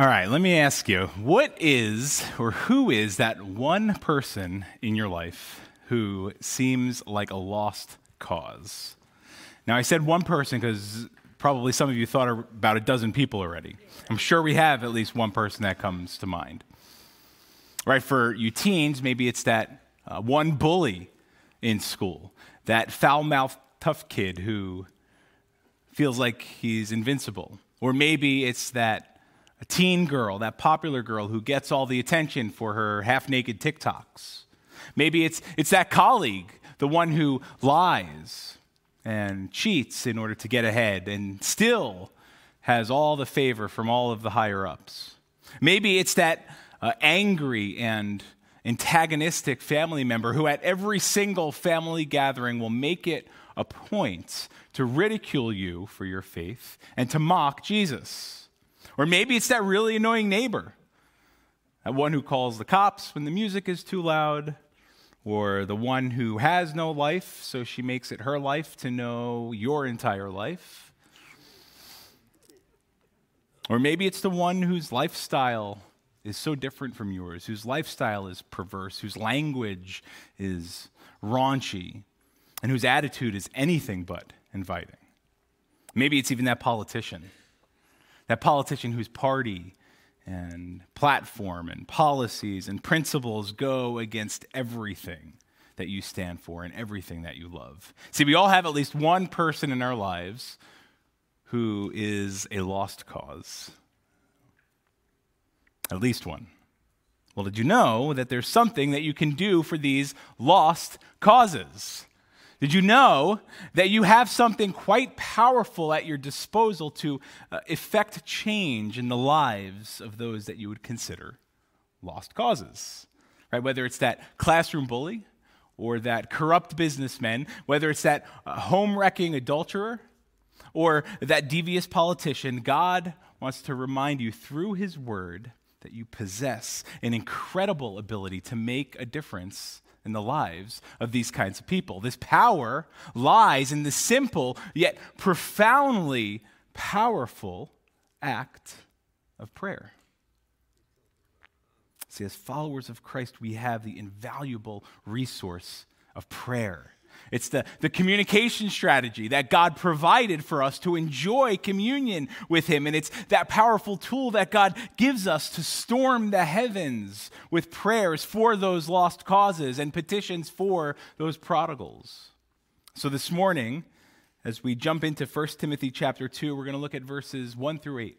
All right, let me ask you what is or who is that one person in your life who seems like a lost cause? Now, I said one person because probably some of you thought about a dozen people already. I'm sure we have at least one person that comes to mind. Right, for you teens, maybe it's that uh, one bully in school, that foul mouthed tough kid who feels like he's invincible. Or maybe it's that teen girl, that popular girl who gets all the attention for her half naked TikToks. Maybe it's, it's that colleague, the one who lies and cheats in order to get ahead and still has all the favor from all of the higher ups. Maybe it's that uh, angry and antagonistic family member who, at every single family gathering, will make it a point to ridicule you for your faith and to mock Jesus. Or maybe it's that really annoying neighbor, that one who calls the cops when the music is too loud, or the one who has no life, so she makes it her life to know your entire life. Or maybe it's the one whose lifestyle is so different from yours, whose lifestyle is perverse, whose language is raunchy, and whose attitude is anything but inviting. Maybe it's even that politician, that politician whose party and platform and policies and principles go against everything that you stand for and everything that you love. See, we all have at least one person in our lives who is a lost cause. At least one. Well, did you know that there's something that you can do for these lost causes? Did you know that you have something quite powerful at your disposal to uh, effect change in the lives of those that you would consider lost causes? Right? Whether it's that classroom bully or that corrupt businessman, whether it's that uh, home wrecking adulterer or that devious politician, God wants to remind you through His Word that you possess an incredible ability to make a difference in the lives of these kinds of people. This power lies in the simple yet profoundly powerful act of prayer. See, as followers of Christ, we have the invaluable resource of prayer. It's the, the communication strategy that God provided for us to enjoy communion with Him. And it's that powerful tool that God gives us to storm the heavens with prayers for those lost causes and petitions for those prodigals. So this morning, as we jump into 1 Timothy chapter 2, we're going to look at verses 1 through 8.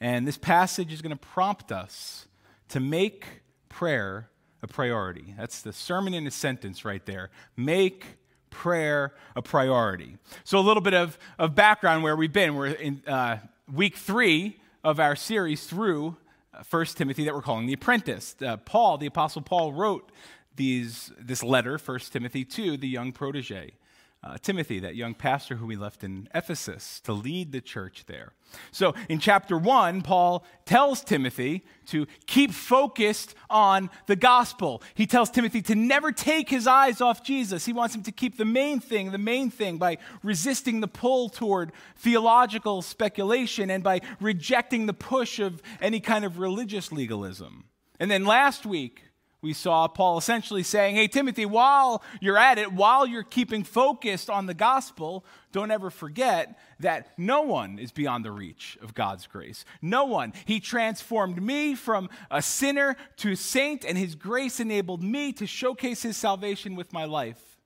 And this passage is going to prompt us to make prayer a priority. That's the sermon in a sentence right there. Make prayer a priority. So, a little bit of, of background where we've been. We're in uh, week three of our series through uh, First Timothy that we're calling The Apprentice. Uh, Paul, the Apostle Paul, wrote these, this letter, First Timothy, to the young protege uh, Timothy, that young pastor who we left in Ephesus to lead the church there. So in chapter one, Paul tells Timothy to keep focused on the gospel. He tells Timothy to never take his eyes off Jesus. He wants him to keep the main thing, the main thing, by resisting the pull toward theological speculation and by rejecting the push of any kind of religious legalism. And then last week, we saw Paul essentially saying, Hey, Timothy, while you're at it, while you're keeping focused on the gospel, don't ever forget that no one is beyond the reach of God's grace. No one. He transformed me from a sinner to a saint, and his grace enabled me to showcase his salvation with my life.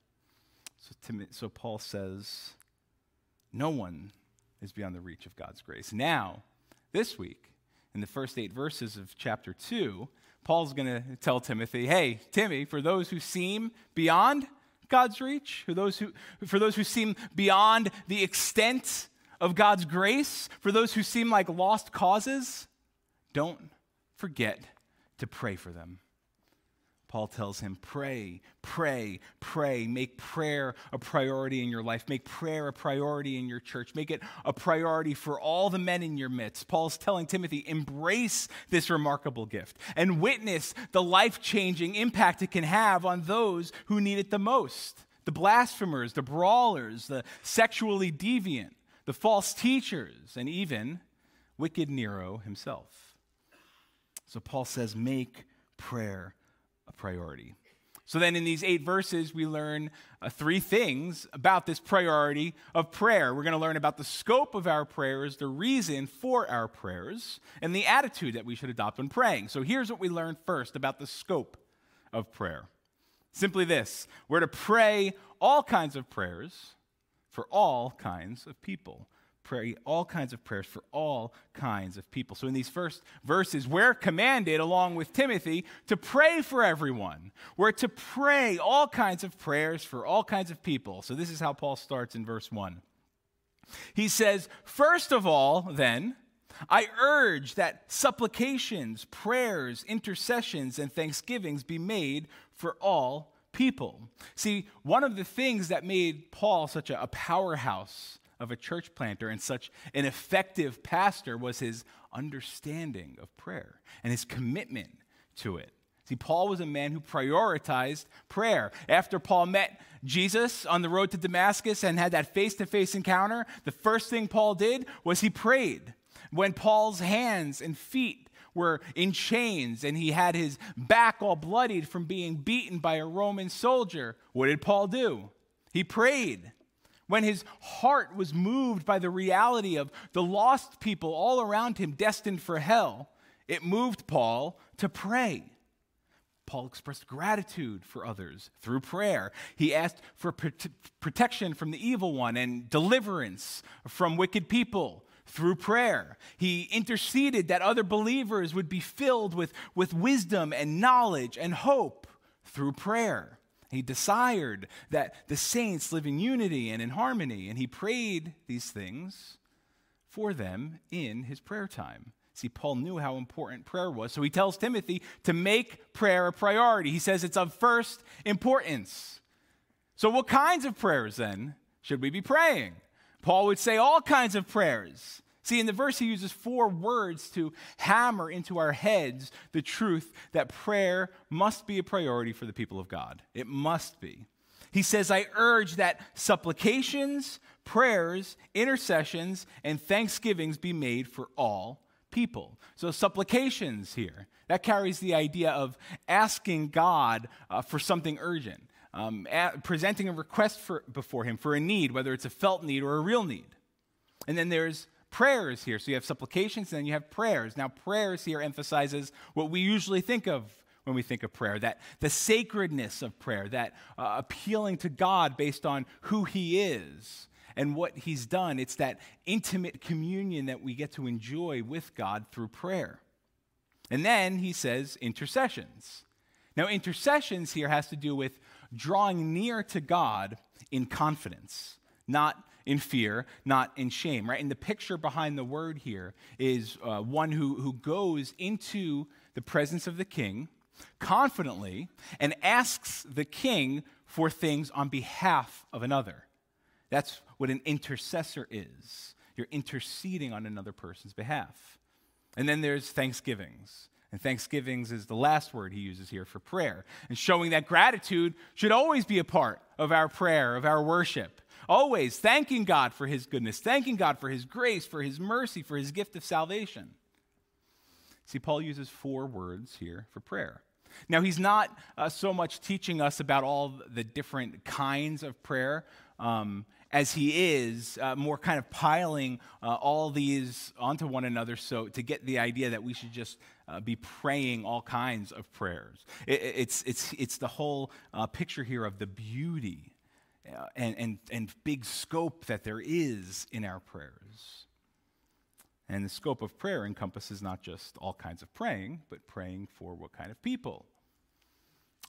So, Tim, so Paul says, No one is beyond the reach of God's grace. Now, this week, in the first eight verses of chapter 2, Paul's going to tell Timothy, hey, Timmy, for those who seem beyond God's reach, for those who, for those who seem beyond the extent of God's grace, for those who seem like lost causes, don't forget to pray for them. Paul tells him, pray, pray, pray. Make prayer a priority in your life. Make prayer a priority in your church. Make it a priority for all the men in your midst. Paul's telling Timothy, embrace this remarkable gift and witness the life changing impact it can have on those who need it the most the blasphemers, the brawlers, the sexually deviant, the false teachers, and even wicked Nero himself. So Paul says, make prayer a priority. So then, in these eight verses, we learn uh, three things about this priority of prayer. We're going to learn about the scope of our prayers, the reason for our prayers, and the attitude that we should adopt when praying. So here's what we learn first about the scope of prayer simply this we're to pray all kinds of prayers for all kinds of people pray all kinds of prayers for all kinds of people. So, in these first verses, we're commanded, along with Timothy, to pray for everyone. We're to pray all kinds of prayers for all kinds of people. So, this is how Paul starts in verse 1. He says, First of all, then, I urge that supplications, prayers, intercessions, and thanksgivings be made for all people. See, one of the things that made Paul such a, powerhouse of a church planter and such an effective pastor was his understanding of prayer and his commitment to it. See, Paul was a man who prioritized prayer. After Paul met Jesus on the road to Damascus and had that face to face encounter, the first thing Paul did was he prayed. When Paul's hands and feet were in chains and he had his back all bloodied from being beaten by a Roman soldier, what did Paul do? He prayed when his heart was moved by the reality of the lost people all around him destined for hell, it moved Paul to pray. Paul expressed gratitude for others through prayer. He asked for protection from the evil one and deliverance from wicked people through prayer. He interceded that other believers would be filled with, with wisdom and knowledge and hope through prayer. He desired that the saints live in unity and in harmony, and he prayed these things for them in his prayer time. See, Paul knew how important prayer was, so he tells Timothy to make prayer a priority. He says it's of first importance. So, what kinds of prayers then should we be praying? Paul would say all kinds of prayers. See, in the verse, he uses four words to hammer into our heads the truth that prayer must be a priority for the people of God. It must be. He says, I urge that supplications, prayers, intercessions, and thanksgivings be made for all people. So, supplications here, that carries the idea of asking God uh, for something urgent, um, presenting a request for, before Him for a need, whether it's a felt need or a real need. And then there's prayers here. So you have supplications and then you have prayers. Now, prayers here emphasizes what we usually think of when we think of prayer that the sacredness of prayer, that uh, appealing to God based on who He is and what He's done. It's that intimate communion that we get to enjoy with God through prayer. And then he says intercessions. Now, intercessions here has to do with drawing near to God in confidence, not in fear, not in shame, right? And the picture behind the word here is uh, one who, who goes into the presence of the king confidently and asks the king for things on behalf of another. That's what an intercessor is. You're interceding on another person's behalf. And then there's thanksgivings. And thanksgivings is the last word he uses here for prayer. And showing that gratitude should always be a part of our prayer, of our worship. Always thanking God for his goodness, thanking God for his grace, for his mercy, for his gift of salvation. See, Paul uses four words here for prayer. Now, he's not uh, so much teaching us about all the different kinds of prayer um, as he is uh, more kind of piling uh, all these onto one another so to get the idea that we should just uh, be praying all kinds of prayers. It, it's, it's, it's the whole uh, picture here of the beauty Uh, and, and, and big scope that there is in our prayers. And the scope of prayer encompasses not just all kinds of praying, but praying for what kind of people?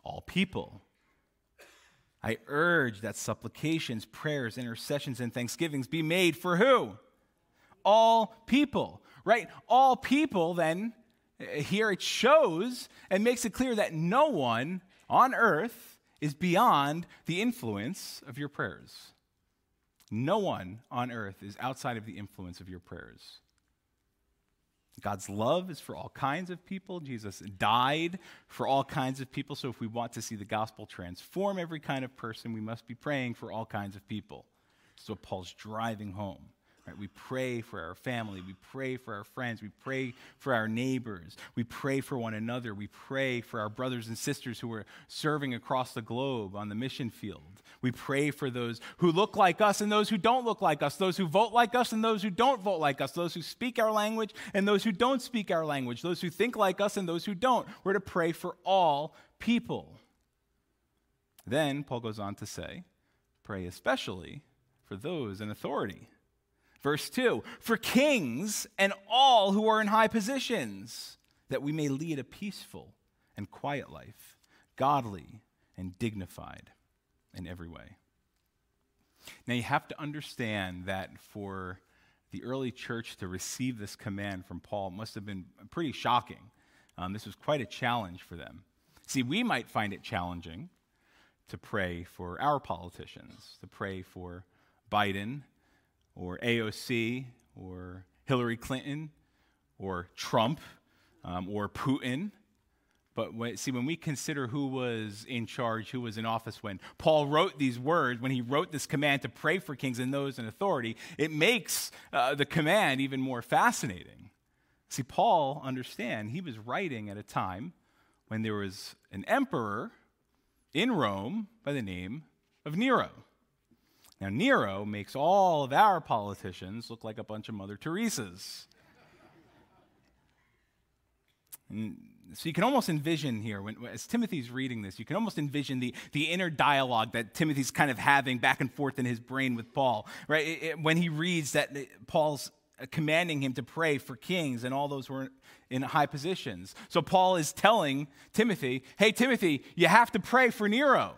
All people. I urge that supplications, prayers, intercessions, and thanksgivings be made for who? All people, right? All people, then, uh, here it shows and makes it clear that no one on earth is beyond the influence of your prayers. No one on earth is outside of the influence of your prayers. God's love is for all kinds of people. Jesus died for all kinds of people. So if we want to see the gospel transform every kind of person, we must be praying for all kinds of people. So Paul's driving home. Right? We pray for our family. We pray for our friends. We pray for our neighbors. We pray for one another. We pray for our brothers and sisters who are serving across the globe on the mission field. We pray for those who look like us and those who don't look like us, those who vote like us and those who don't vote like us, those who speak our language and those who don't speak our language, those who think like us and those who don't. We're to pray for all people. Then Paul goes on to say, pray especially for those in authority Verse 2 For kings and all who are in high positions, that we may lead a peaceful and quiet life, godly and dignified in every way. Now, you have to understand that for the early church to receive this command from Paul must have been pretty shocking. Um, this was quite a challenge for them. See, we might find it challenging to pray for our politicians, to pray for Biden or AOC or Hillary Clinton or Trump um, or Putin. But when, see, when we consider who was in charge, who was in office when Paul wrote these words, when he wrote this command to pray for kings and those in authority, it makes uh, the command even more fascinating. See, Paul, understand, he was writing at a time when there was an emperor in Rome by the name of Nero. Now, Nero makes all of our politicians look like a bunch of Mother Teresa's. And so you can almost envision here, when, as Timothy's reading this, you can almost envision the, the inner dialogue that Timothy's kind of having back and forth in his brain with Paul, right? It, it, when he reads that Paul's uh, commanding him to pray for kings and all those who are in high positions. So Paul is telling Timothy, hey, Timothy, you have to pray for Nero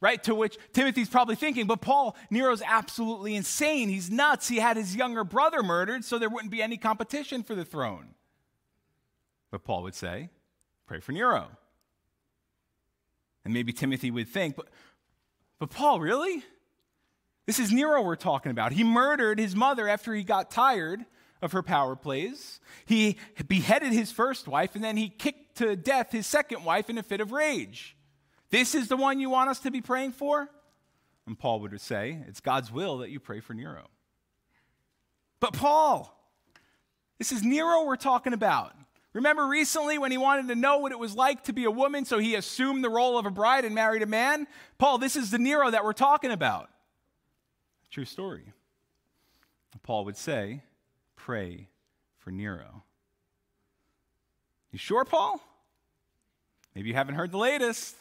right? To which Timothy's probably thinking, but Paul, Nero's absolutely insane. He's nuts. He had his younger brother murdered, so there wouldn't be any competition for the throne. But Paul would say, pray for Nero. And maybe Timothy would think, but, but Paul, really? This is Nero we're talking about. He murdered his mother after he got tired of her power plays. He beheaded his first wife, and then he kicked to death his second wife in a fit of rage. This is the one you want us to be praying for? And Paul would say, It's God's will that you pray for Nero. But Paul, this is Nero we're talking about. Remember recently when he wanted to know what it was like to be a woman, so he assumed the role of a bride and married a man? Paul, this is the Nero that we're talking about. True story. Paul would say, Pray for Nero. You sure, Paul? Maybe you haven't heard the latest.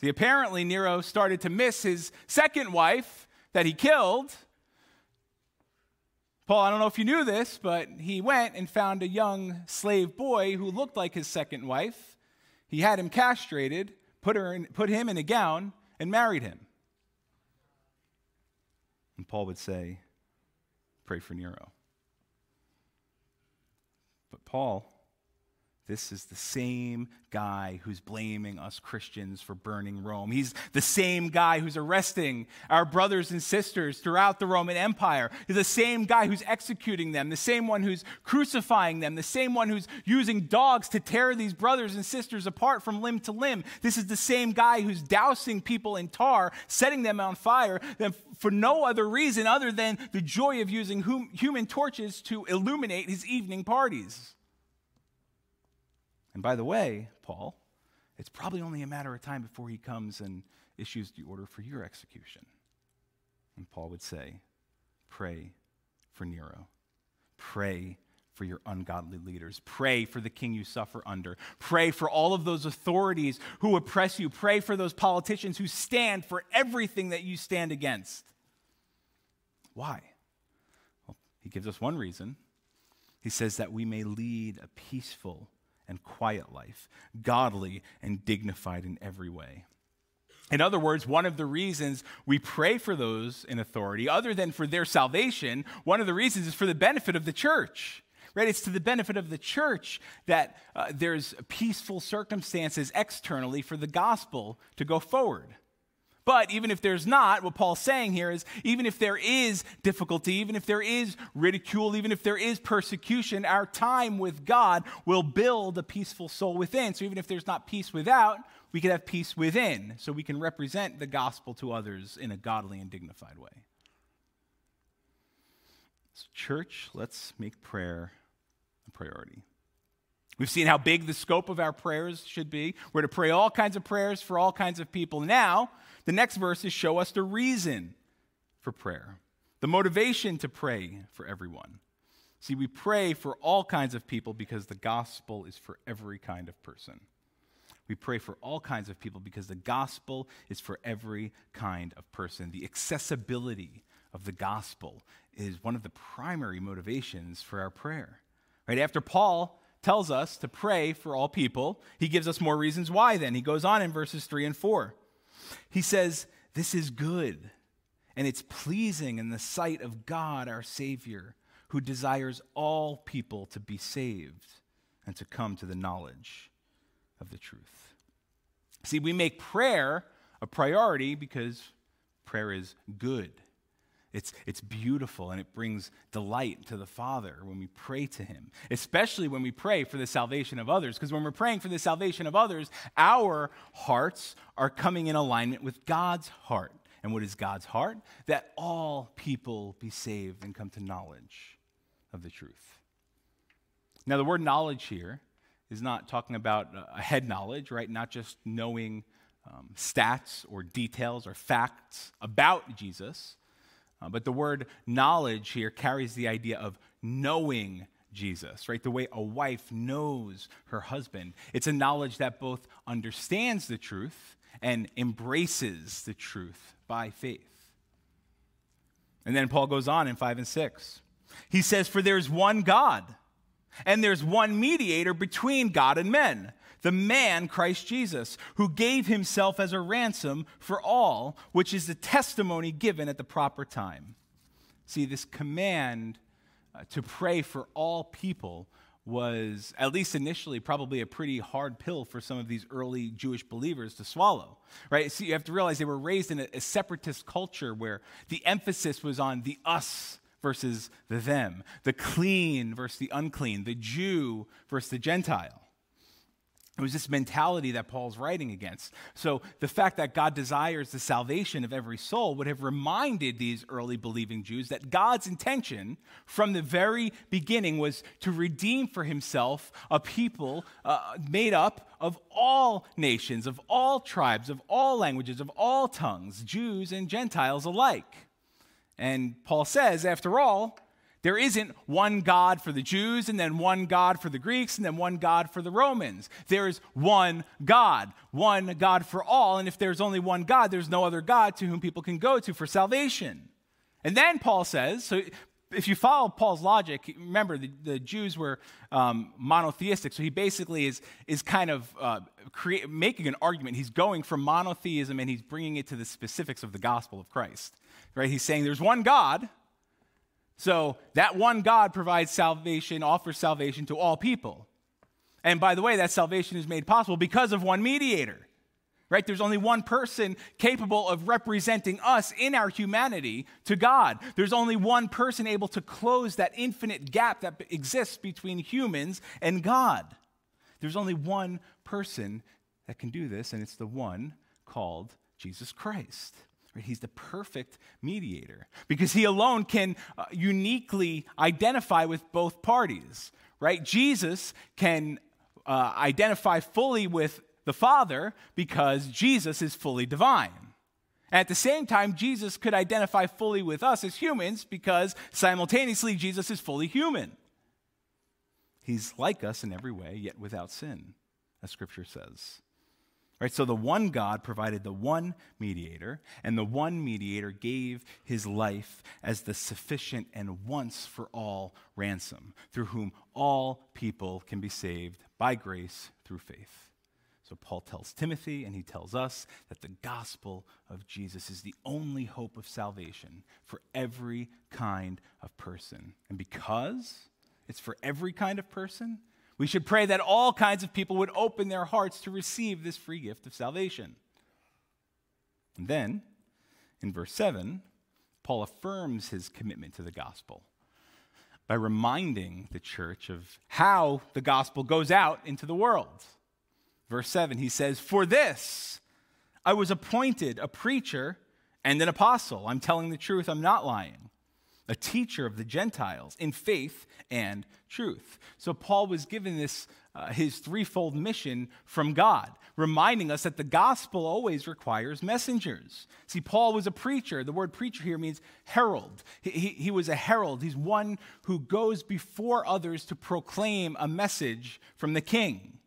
See, apparently, Nero started to miss his second wife that he killed. Paul, I don't know if you knew this, but he went and found a young slave boy who looked like his second wife. He had him castrated, put, her in, put him in a gown, and married him. And Paul would say, Pray for Nero. But Paul this is the same guy who's blaming us Christians for burning Rome. He's the same guy who's arresting our brothers and sisters throughout the Roman Empire. He's the same guy who's executing them, the same one who's crucifying them, the same one who's using dogs to tear these brothers and sisters apart from limb to limb. This is the same guy who's dousing people in tar, setting them on fire, for no other reason other than the joy of using human torches to illuminate his evening parties. And by the way, Paul, it's probably only a matter of time before he comes and issues the order for your execution. And Paul would say, Pray for Nero. Pray for your ungodly leaders. Pray for the king you suffer under. Pray for all of those authorities who oppress you. Pray for those politicians who stand for everything that you stand against. Why? Well, he gives us one reason. He says that we may lead a peaceful and quiet life, godly and dignified in every way. In other words, one of the reasons we pray for those in authority, other than for their salvation, one of the reasons is for the benefit of the church. Right? It's to the benefit of the church that uh, there's peaceful circumstances externally for the gospel to go forward. But even if there's not, what Paul's saying here is even if there is difficulty, even if there is ridicule, even if there is persecution, our time with God will build a peaceful soul within. So even if there's not peace without, we can have peace within, so we can represent the gospel to others in a godly and dignified way. So, church, let's make prayer a priority. We've seen how big the scope of our prayers should be. We're to pray all kinds of prayers for all kinds of people. Now, the next verses show us the reason for prayer, the motivation to pray for everyone. See, we pray for all kinds of people because the gospel is for every kind of person. We pray for all kinds of people because the gospel is for every kind of person. The accessibility of the gospel is one of the primary motivations for our prayer. Right after Paul tells us to pray for all people, he gives us more reasons why then. He goes on in verses 3 and 4. He says, This is good, and it's pleasing in the sight of God our Savior, who desires all people to be saved and to come to the knowledge of the truth. See, we make prayer a priority because prayer is good. It's, it's beautiful and it brings delight to the Father when we pray to Him, especially when we pray for the salvation of others. Because when we're praying for the salvation of others, our hearts are coming in alignment with God's heart. And what is God's heart? That all people be saved and come to knowledge of the truth. Now, the word knowledge here is not talking about a head knowledge, right? Not just knowing um, stats or details or facts about Jesus uh, but the word knowledge here carries the idea of knowing Jesus, right? The way a wife knows her husband. It's a knowledge that both understands the truth and embraces the truth by faith. And then Paul goes on in 5 and 6. He says, For there's one God, and there's one mediator between God and men the man Christ Jesus, who gave himself as a ransom for all, which is the testimony given at the proper time. See, this command uh, to pray for all people was, at least initially, probably a pretty hard pill for some of these early Jewish believers to swallow. Right? See, you have to realize they were raised in a, a separatist culture where the emphasis was on the us versus the them, the clean versus the unclean, the Jew versus the Gentile. It was this mentality that Paul's writing against. So the fact that God desires the salvation of every soul would have reminded these early believing Jews that God's intention from the very beginning was to redeem for himself a people uh, made up of all nations, of all tribes, of all languages, of all tongues, Jews and Gentiles alike. And Paul says, after all, there isn't one God for the Jews and then one God for the Greeks and then one God for the Romans. There is one God, one God for all. And if there's only one God, there's no other God to whom people can go to for salvation. And then Paul says, so if you follow Paul's logic, remember the, the Jews were um, monotheistic. So he basically is, is kind of uh, create, making an argument. He's going from monotheism and he's bringing it to the specifics of the gospel of Christ. Right? He's saying there's one God so that one God provides salvation, offers salvation to all people. And by the way, that salvation is made possible because of one mediator. Right? There's only one person capable of representing us in our humanity to God. There's only one person able to close that infinite gap that exists between humans and God. There's only one person that can do this, and it's the one called Jesus Christ. He's the perfect mediator because he alone can uh, uniquely identify with both parties, right? Jesus can uh, identify fully with the Father because Jesus is fully divine. At the same time, Jesus could identify fully with us as humans because simultaneously Jesus is fully human. He's like us in every way, yet without sin, as scripture says. Right? So the one God provided the one mediator, and the one mediator gave his life as the sufficient and once for all ransom, through whom all people can be saved by grace through faith. So Paul tells Timothy and he tells us that the gospel of Jesus is the only hope of salvation for every kind of person. And because it's for every kind of person, we should pray that all kinds of people would open their hearts to receive this free gift of salvation. And then, in verse 7, Paul affirms his commitment to the gospel by reminding the church of how the gospel goes out into the world. Verse 7, he says, For this I was appointed a preacher and an apostle. I'm telling the truth, I'm not lying. A teacher of the Gentiles in faith and truth. So Paul was given this, uh, his threefold mission from God, reminding us that the gospel always requires messengers. See, Paul was a preacher. The word preacher here means herald. He, he, he was a herald. He's one who goes before others to proclaim a message from the king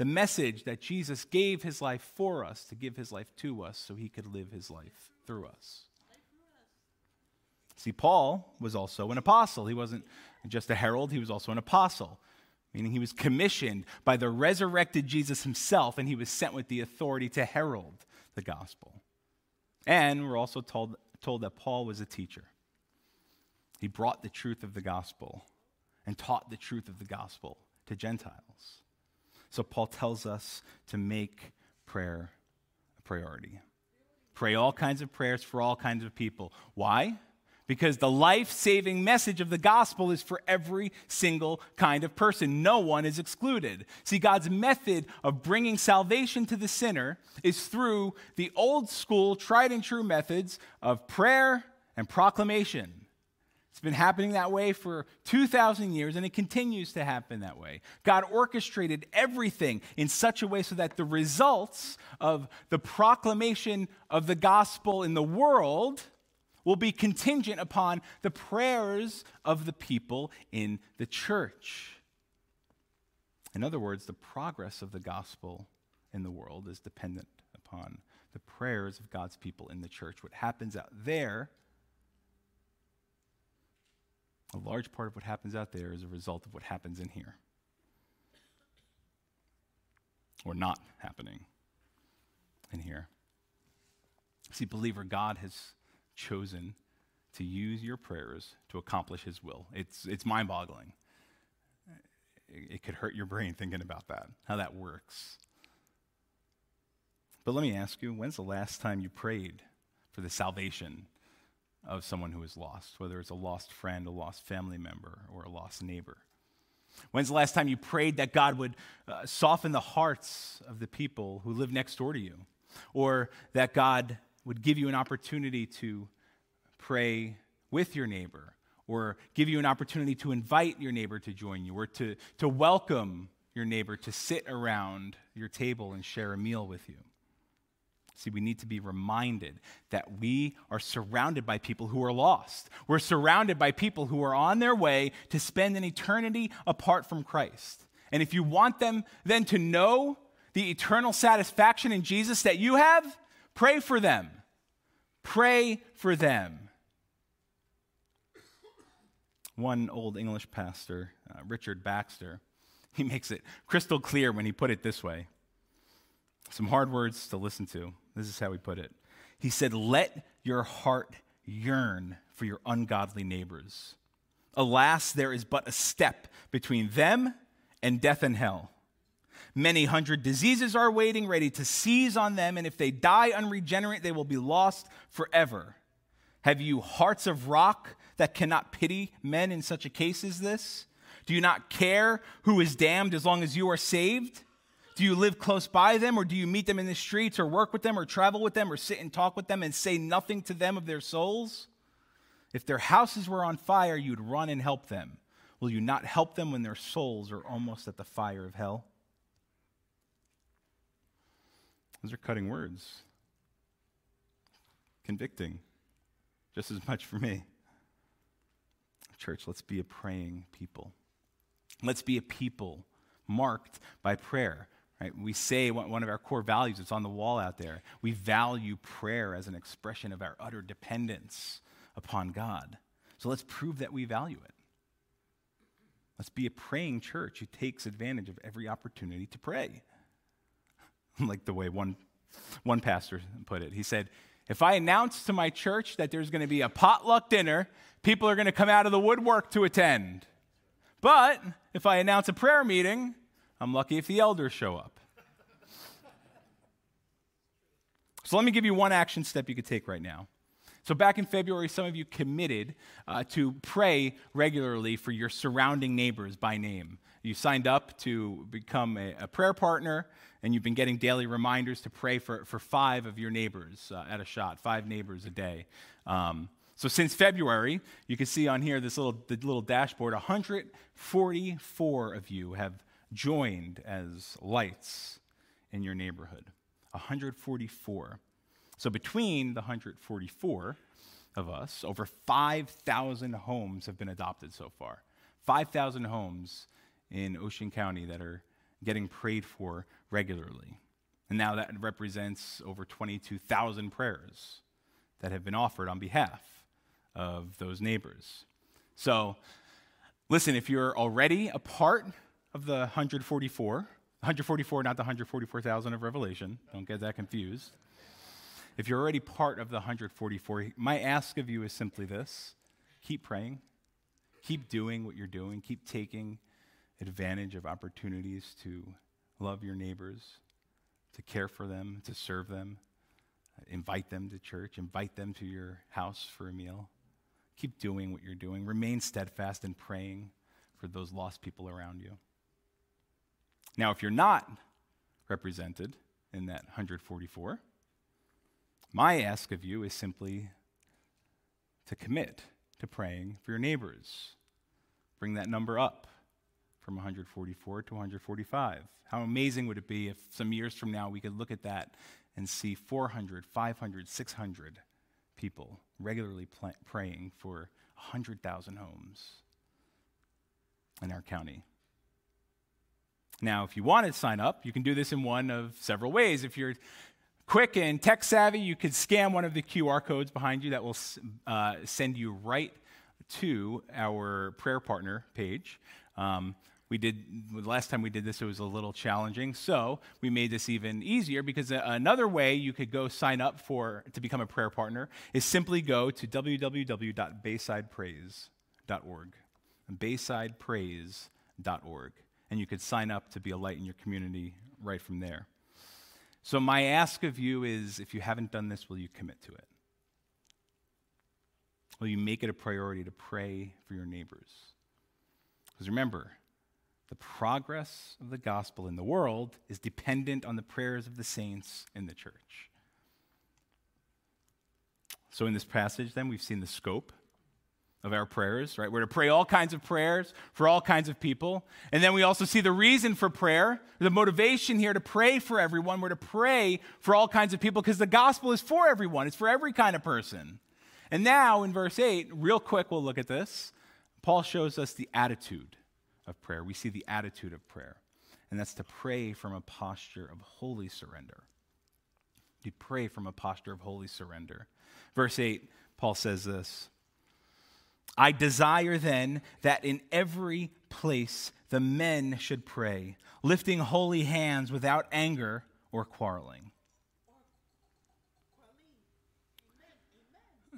the message that Jesus gave his life for us to give his life to us so he could live his life through us. See, Paul was also an apostle. He wasn't just a herald, he was also an apostle, meaning he was commissioned by the resurrected Jesus himself, and he was sent with the authority to herald the gospel. And we're also told, told that Paul was a teacher. He brought the truth of the gospel and taught the truth of the gospel to Gentiles. So Paul tells us to make prayer a priority. Pray all kinds of prayers for all kinds of people. Why? Because the life saving message of the gospel is for every single kind of person. No one is excluded. See, God's method of bringing salvation to the sinner is through the old school, tried and true methods of prayer and proclamation. It's been happening that way for 2,000 years, and it continues to happen that way. God orchestrated everything in such a way so that the results of the proclamation of the gospel in the world will be contingent upon the prayers of the people in the church. In other words, the progress of the gospel in the world is dependent upon the prayers of God's people in the church. What happens out there a large part of what happens out there is a result of what happens in here. Or not happening in here. See, believer, God has chosen to use your prayers to accomplish his will. It's, it's mind boggling. It, it could hurt your brain thinking about that, how that works. But let me ask you when's the last time you prayed for the salvation of someone who is lost, whether it's a lost friend, a lost family member, or a lost neighbor? When's the last time you prayed that God would uh, soften the hearts of the people who live next door to you? Or that God would give you an opportunity to pray with your neighbor, or give you an opportunity to invite your neighbor to join you, or to, to welcome your neighbor to sit around your table and share a meal with you? See, we need to be reminded that we are surrounded by people who are lost. We're surrounded by people who are on their way to spend an eternity apart from Christ. And if you want them then to know the eternal satisfaction in Jesus that you have, pray for them. Pray for them. One old English pastor, uh, Richard Baxter, he makes it crystal clear when he put it this way. Some hard words to listen to. This is how he put it. He said, Let your heart yearn for your ungodly neighbors. Alas, there is but a step between them and death and hell. Many hundred diseases are waiting, ready to seize on them, and if they die unregenerate, they will be lost forever. Have you hearts of rock that cannot pity men in such a case as this? Do you not care who is damned as long as you are saved? Do you live close by them, or do you meet them in the streets, or work with them, or travel with them, or sit and talk with them and say nothing to them of their souls? If their houses were on fire, you'd run and help them. Will you not help them when their souls are almost at the fire of hell? Those are cutting words, convicting, just as much for me. Church, let's be a praying people. Let's be a people marked by prayer. Right? We say one of our core values, it's on the wall out there. We value prayer as an expression of our utter dependence upon God. So let's prove that we value it. Let's be a praying church who takes advantage of every opportunity to pray. like the way one, one pastor put it. He said, If I announce to my church that there's going to be a potluck dinner, people are going to come out of the woodwork to attend. But if I announce a prayer meeting, I'm lucky if the elders show up. so let me give you one action step you could take right now. So, back in February, some of you committed uh, to pray regularly for your surrounding neighbors by name. You signed up to become a, a prayer partner, and you've been getting daily reminders to pray for, for five of your neighbors uh, at a shot, five neighbors a day. Um, so, since February, you can see on here this little, the little dashboard 144 of you have joined as lights in your neighborhood. 144. So between the 144 of us, over 5,000 homes have been adopted so far. 5,000 homes in Ocean County that are getting prayed for regularly. And now that represents over 22,000 prayers that have been offered on behalf of those neighbors. So, listen, if you're already a part of the 144, 144, not the 144,000 of Revelation, don't get that confused if you're already part of the 144, my ask of you is simply this keep praying, keep doing what you're doing, keep taking advantage of opportunities to love your neighbors, to care for them, to serve them, invite them to church, invite them to your house for a meal. Keep doing what you're doing. Remain steadfast in praying for those lost people around you. Now, if you're not represented in that 144, my ask of you is simply to commit to praying for your neighbors. Bring that number up from 144 to 145. How amazing would it be if some years from now we could look at that and see 400, 500, 600 people regularly pl- praying for 100,000 homes in our county? Now, if you want to sign up, you can do this in one of several ways. If you're quick and tech savvy, you could scan one of the QR codes behind you that will uh, send you right to our prayer partner page. Um, we did last time we did this it was a little challenging. So we made this even easier because another way you could go sign up for to become a prayer partner is simply go to www.baysidepraise.org baysidepraise.org and you could sign up to be a light in your community right from there so, my ask of you is if you haven't done this, will you commit to it? Will you make it a priority to pray for your neighbors? Because remember, the progress of the gospel in the world is dependent on the prayers of the saints in the church. So, in this passage, then, we've seen the scope of our prayers, right? We're to pray all kinds of prayers for all kinds of people. And then we also see the reason for prayer, the motivation here to pray for everyone. We're to pray for all kinds of people because the gospel is for everyone, it's for every kind of person. And now in verse 8, real quick, we'll look at this. Paul shows us the attitude of prayer. We see the attitude of prayer, and that's to pray from a posture of holy surrender. You pray from a posture of holy surrender. Verse 8, Paul says this. I desire then that in every place the men should pray, lifting holy hands without anger or quarreling.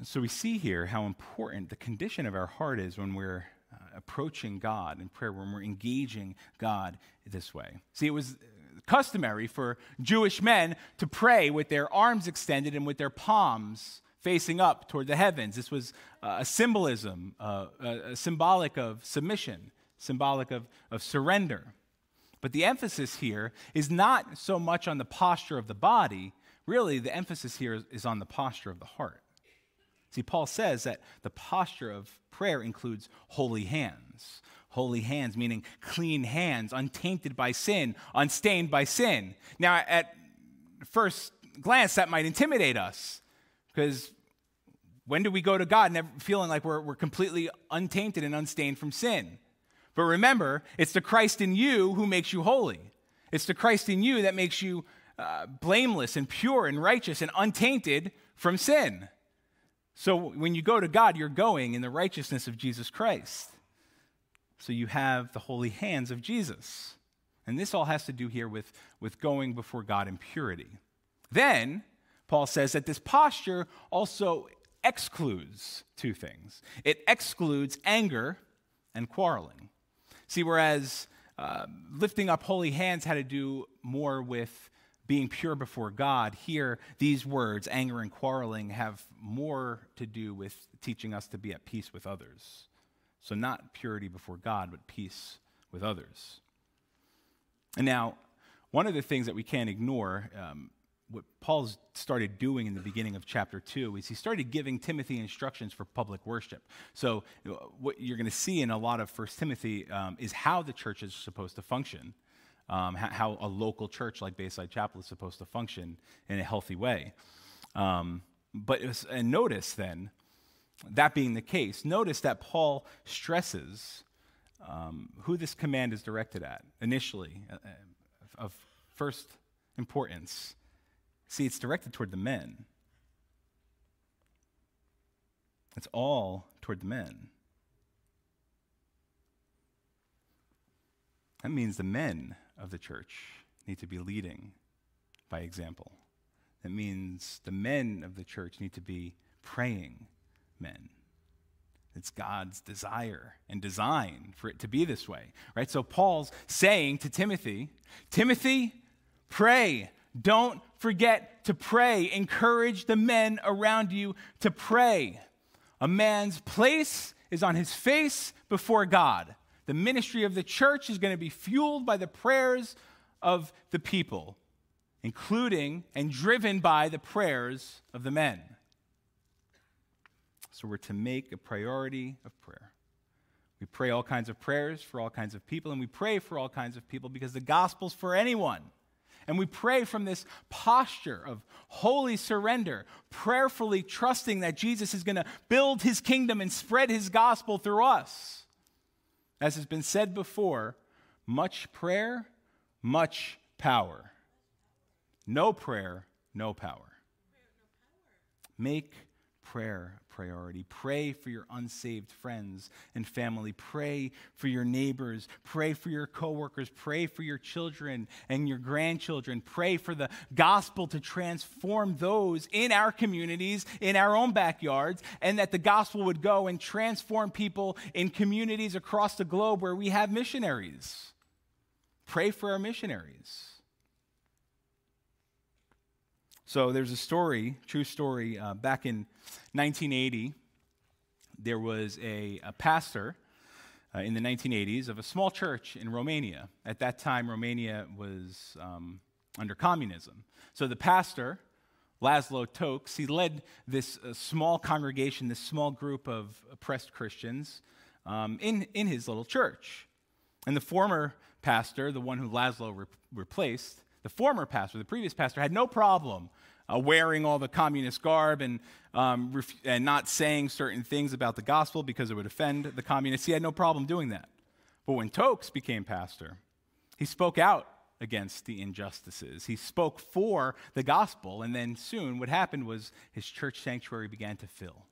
So we see here how important the condition of our heart is when we're uh, approaching God in prayer, when we're engaging God this way. See, it was customary for Jewish men to pray with their arms extended and with their palms facing up toward the heavens. This was uh, a symbolism, uh, a symbolic of submission, symbolic of, of surrender. But the emphasis here is not so much on the posture of the body, really, the emphasis here is, is on the posture of the heart. See, Paul says that the posture of prayer includes holy hands. Holy hands, meaning clean hands, untainted by sin, unstained by sin. Now, at first glance, that might intimidate us because when do we go to God never feeling like we're, we're completely untainted and unstained from sin? But remember, it's the Christ in you who makes you holy. It's the Christ in you that makes you uh, blameless and pure and righteous and untainted from sin. So when you go to God, you're going in the righteousness of Jesus Christ. So you have the holy hands of Jesus. And this all has to do here with, with going before God in purity. Then, Paul says that this posture also excludes two things it excludes anger and quarreling. See, whereas uh, lifting up holy hands had to do more with being pure before God, here, these words, anger and quarreling, have more to do with teaching us to be at peace with others. So, not purity before God, but peace with others. And now, one of the things that we can't ignore, um, what Paul's started doing in the beginning of chapter 2 is he started giving Timothy instructions for public worship. So, what you're going to see in a lot of First Timothy um, is how the church is supposed to function, um, how a local church like Bayside Chapel is supposed to function in a healthy way. Um, but was, and notice then, that being the case, notice that Paul stresses um, who this command is directed at initially, uh, uh, of first importance. See, it's directed toward the men. It's all toward the men. That means the men of the church need to be leading by example. That means the men of the church need to be praying men. It's God's desire and design for it to be this way, right? So Paul's saying to Timothy, Timothy, pray. Don't forget to pray. Encourage the men around you to pray. A man's place is on his face before God. The ministry of the church is going to be fueled by the prayers of the people, including and driven by the prayers of the men. So we're to make a priority of prayer. We pray all kinds of prayers for all kinds of people, and we pray for all kinds of people because the gospel's for anyone. And we pray from this posture of holy surrender, prayerfully trusting that Jesus is going to build his kingdom and spread his gospel through us. As has been said before, much prayer, much power. No prayer, no power. Make prayer priority. Pray for your unsaved friends and family. Pray for your neighbors. Pray for your coworkers. Pray for your children and your grandchildren. Pray for the gospel to transform those in our communities, in our own backyards, and that the gospel would go and transform people in communities across the globe where we have missionaries. Pray for our missionaries. So there's a story, true story, uh, back in 1980, there was a, a pastor uh, in the 1980s of a small church in Romania. At that time, Romania was um, under communism. So the pastor, Laszlo Tokes, he led this uh, small congregation, this small group of oppressed Christians um, in, in his little church. And the former pastor, the one who Laszlo re- replaced, the former pastor, the previous pastor, had no problem uh, wearing all the communist garb and, um, ref- and not saying certain things about the gospel because it would offend the communists. He had no problem doing that. But when Tokes became pastor, he spoke out against the injustices. He spoke for the gospel, and then soon what happened was his church sanctuary began to fill.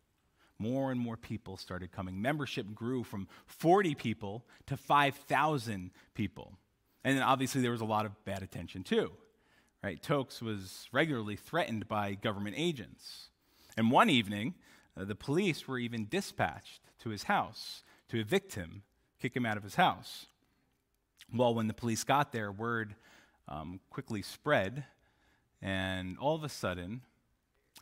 More and more people started coming. Membership grew from 40 people to 5,000 people. And then obviously there was a lot of bad attention too. Right? Tokes was regularly threatened by government agents. And one evening, uh, the police were even dispatched to his house to evict him, kick him out of his house. Well, when the police got there, word um, quickly spread, and all of a sudden,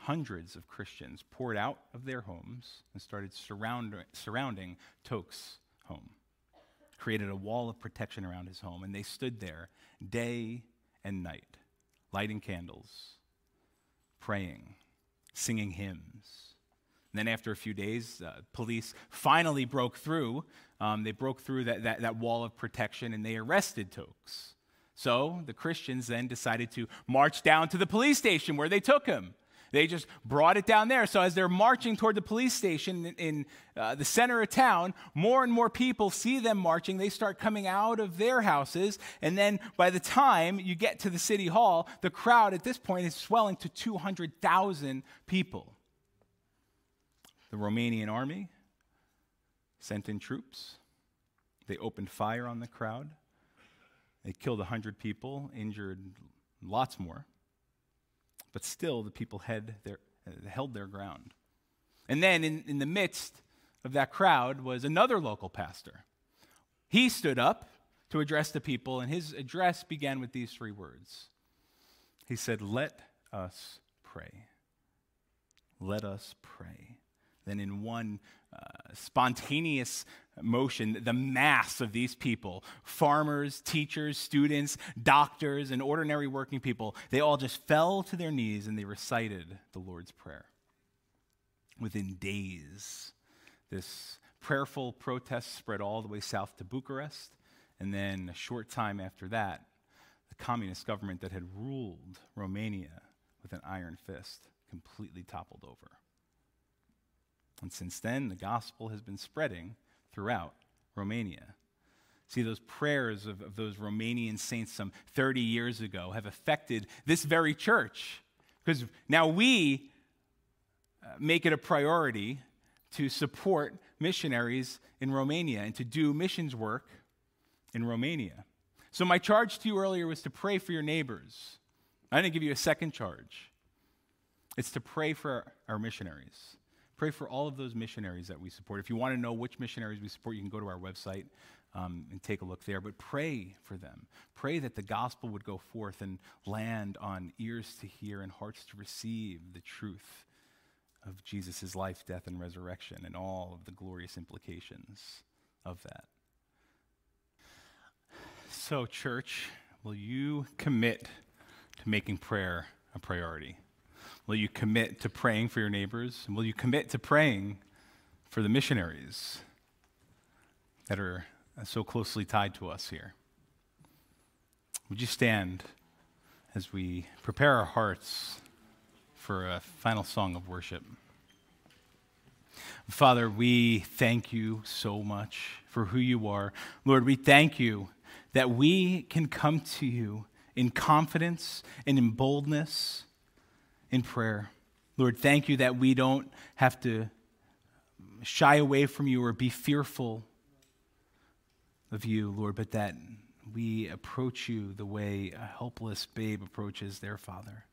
hundreds of Christians poured out of their homes and started surround, surrounding Tokes' home, created a wall of protection around his home, and they stood there day and night lighting candles, praying, singing hymns. And then after a few days, uh, police finally broke through. Um, they broke through that, that, that wall of protection and they arrested Tokes. So the Christians then decided to march down to the police station where they took him. They just brought it down there. So as they're marching toward the police station in, in uh, the center of town, more and more people see them marching. They start coming out of their houses. And then by the time you get to the city hall, the crowd at this point is swelling to 200,000 people. The Romanian army sent in troops. They opened fire on the crowd. They killed 100 people, injured lots more. But still, the people their, uh, held their ground. And then, in, in the midst of that crowd, was another local pastor. He stood up to address the people, and his address began with these three words He said, Let us pray. Let us pray. Then, in one uh, spontaneous motion, the mass of these people farmers, teachers, students, doctors, and ordinary working people they all just fell to their knees and they recited the Lord's Prayer. Within days, this prayerful protest spread all the way south to Bucharest. And then, a short time after that, the communist government that had ruled Romania with an iron fist completely toppled over. And since then, the gospel has been spreading throughout Romania. See, those prayers of, of, those Romanian saints some 30 years ago have affected this very church. Because now we uh, make it a priority to support missionaries in Romania and to do missions work in Romania. So, my charge to you earlier was to pray for your neighbors. I didn't give you a second charge. It's to pray for our missionaries. Pray for all of those missionaries that we support. If you want to know which missionaries we support, you can go to our website um, and take a look there. But pray for them. Pray that the gospel would go forth and land on ears to hear and hearts to receive the truth of Jesus' life, death, and resurrection and all of the glorious implications of that. So, church, will you commit to making prayer a priority? Will you commit to praying for your neighbors? And will you commit to praying for the missionaries that are so closely tied to us here? Would you stand as we prepare our hearts for a final song of worship? Father, we thank you so much for who you are. Lord, we thank you that we can come to you in confidence and in boldness in prayer. Lord, thank you that we don't have to shy away from you or be fearful of you, Lord, but that we approach you the way a helpless babe approaches their father.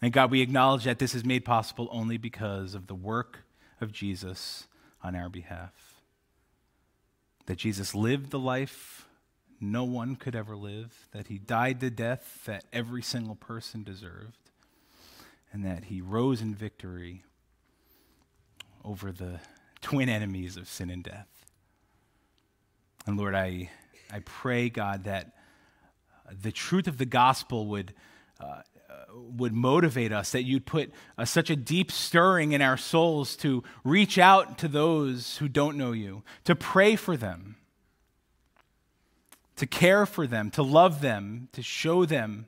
And God, we acknowledge that this is made possible only because of the work of Jesus on our behalf. That Jesus lived the life no one could ever live, that he died the death that every single person deserved, and that he rose in victory over the twin enemies of sin and death. And Lord, I, I pray, God, that the truth of the gospel would, uh, would motivate us, that you'd put uh, such a deep stirring in our souls to reach out to those who don't know you, to pray for them, to care for them, to love them, to show them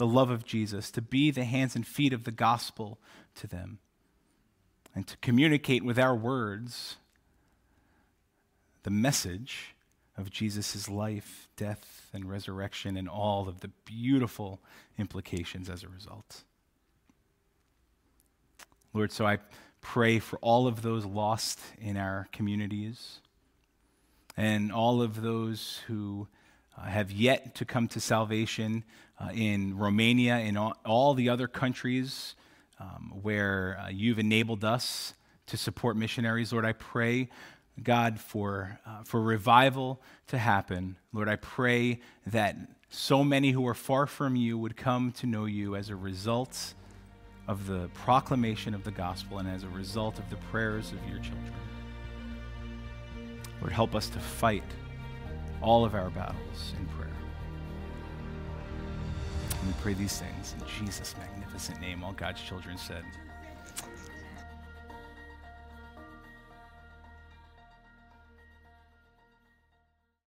the love of Jesus, to be the hands and feet of the gospel to them, and to communicate with our words the message of Jesus' life, death, and resurrection, and all of the beautiful implications as a result. Lord, so I pray for all of those lost in our communities and all of those who uh, have yet to come to salvation uh, in Romania and all, all, the other countries um, where uh, you've enabled us to support missionaries. Lord, I pray, God, for, uh, for revival to happen. Lord, I pray that so many who are far from you would come to know you as a result of the proclamation of the gospel and as a result of the prayers of your children. Lord, help us to fight all of our battles in prayer. And we pray these things in Jesus' magnificent name. All God's children said,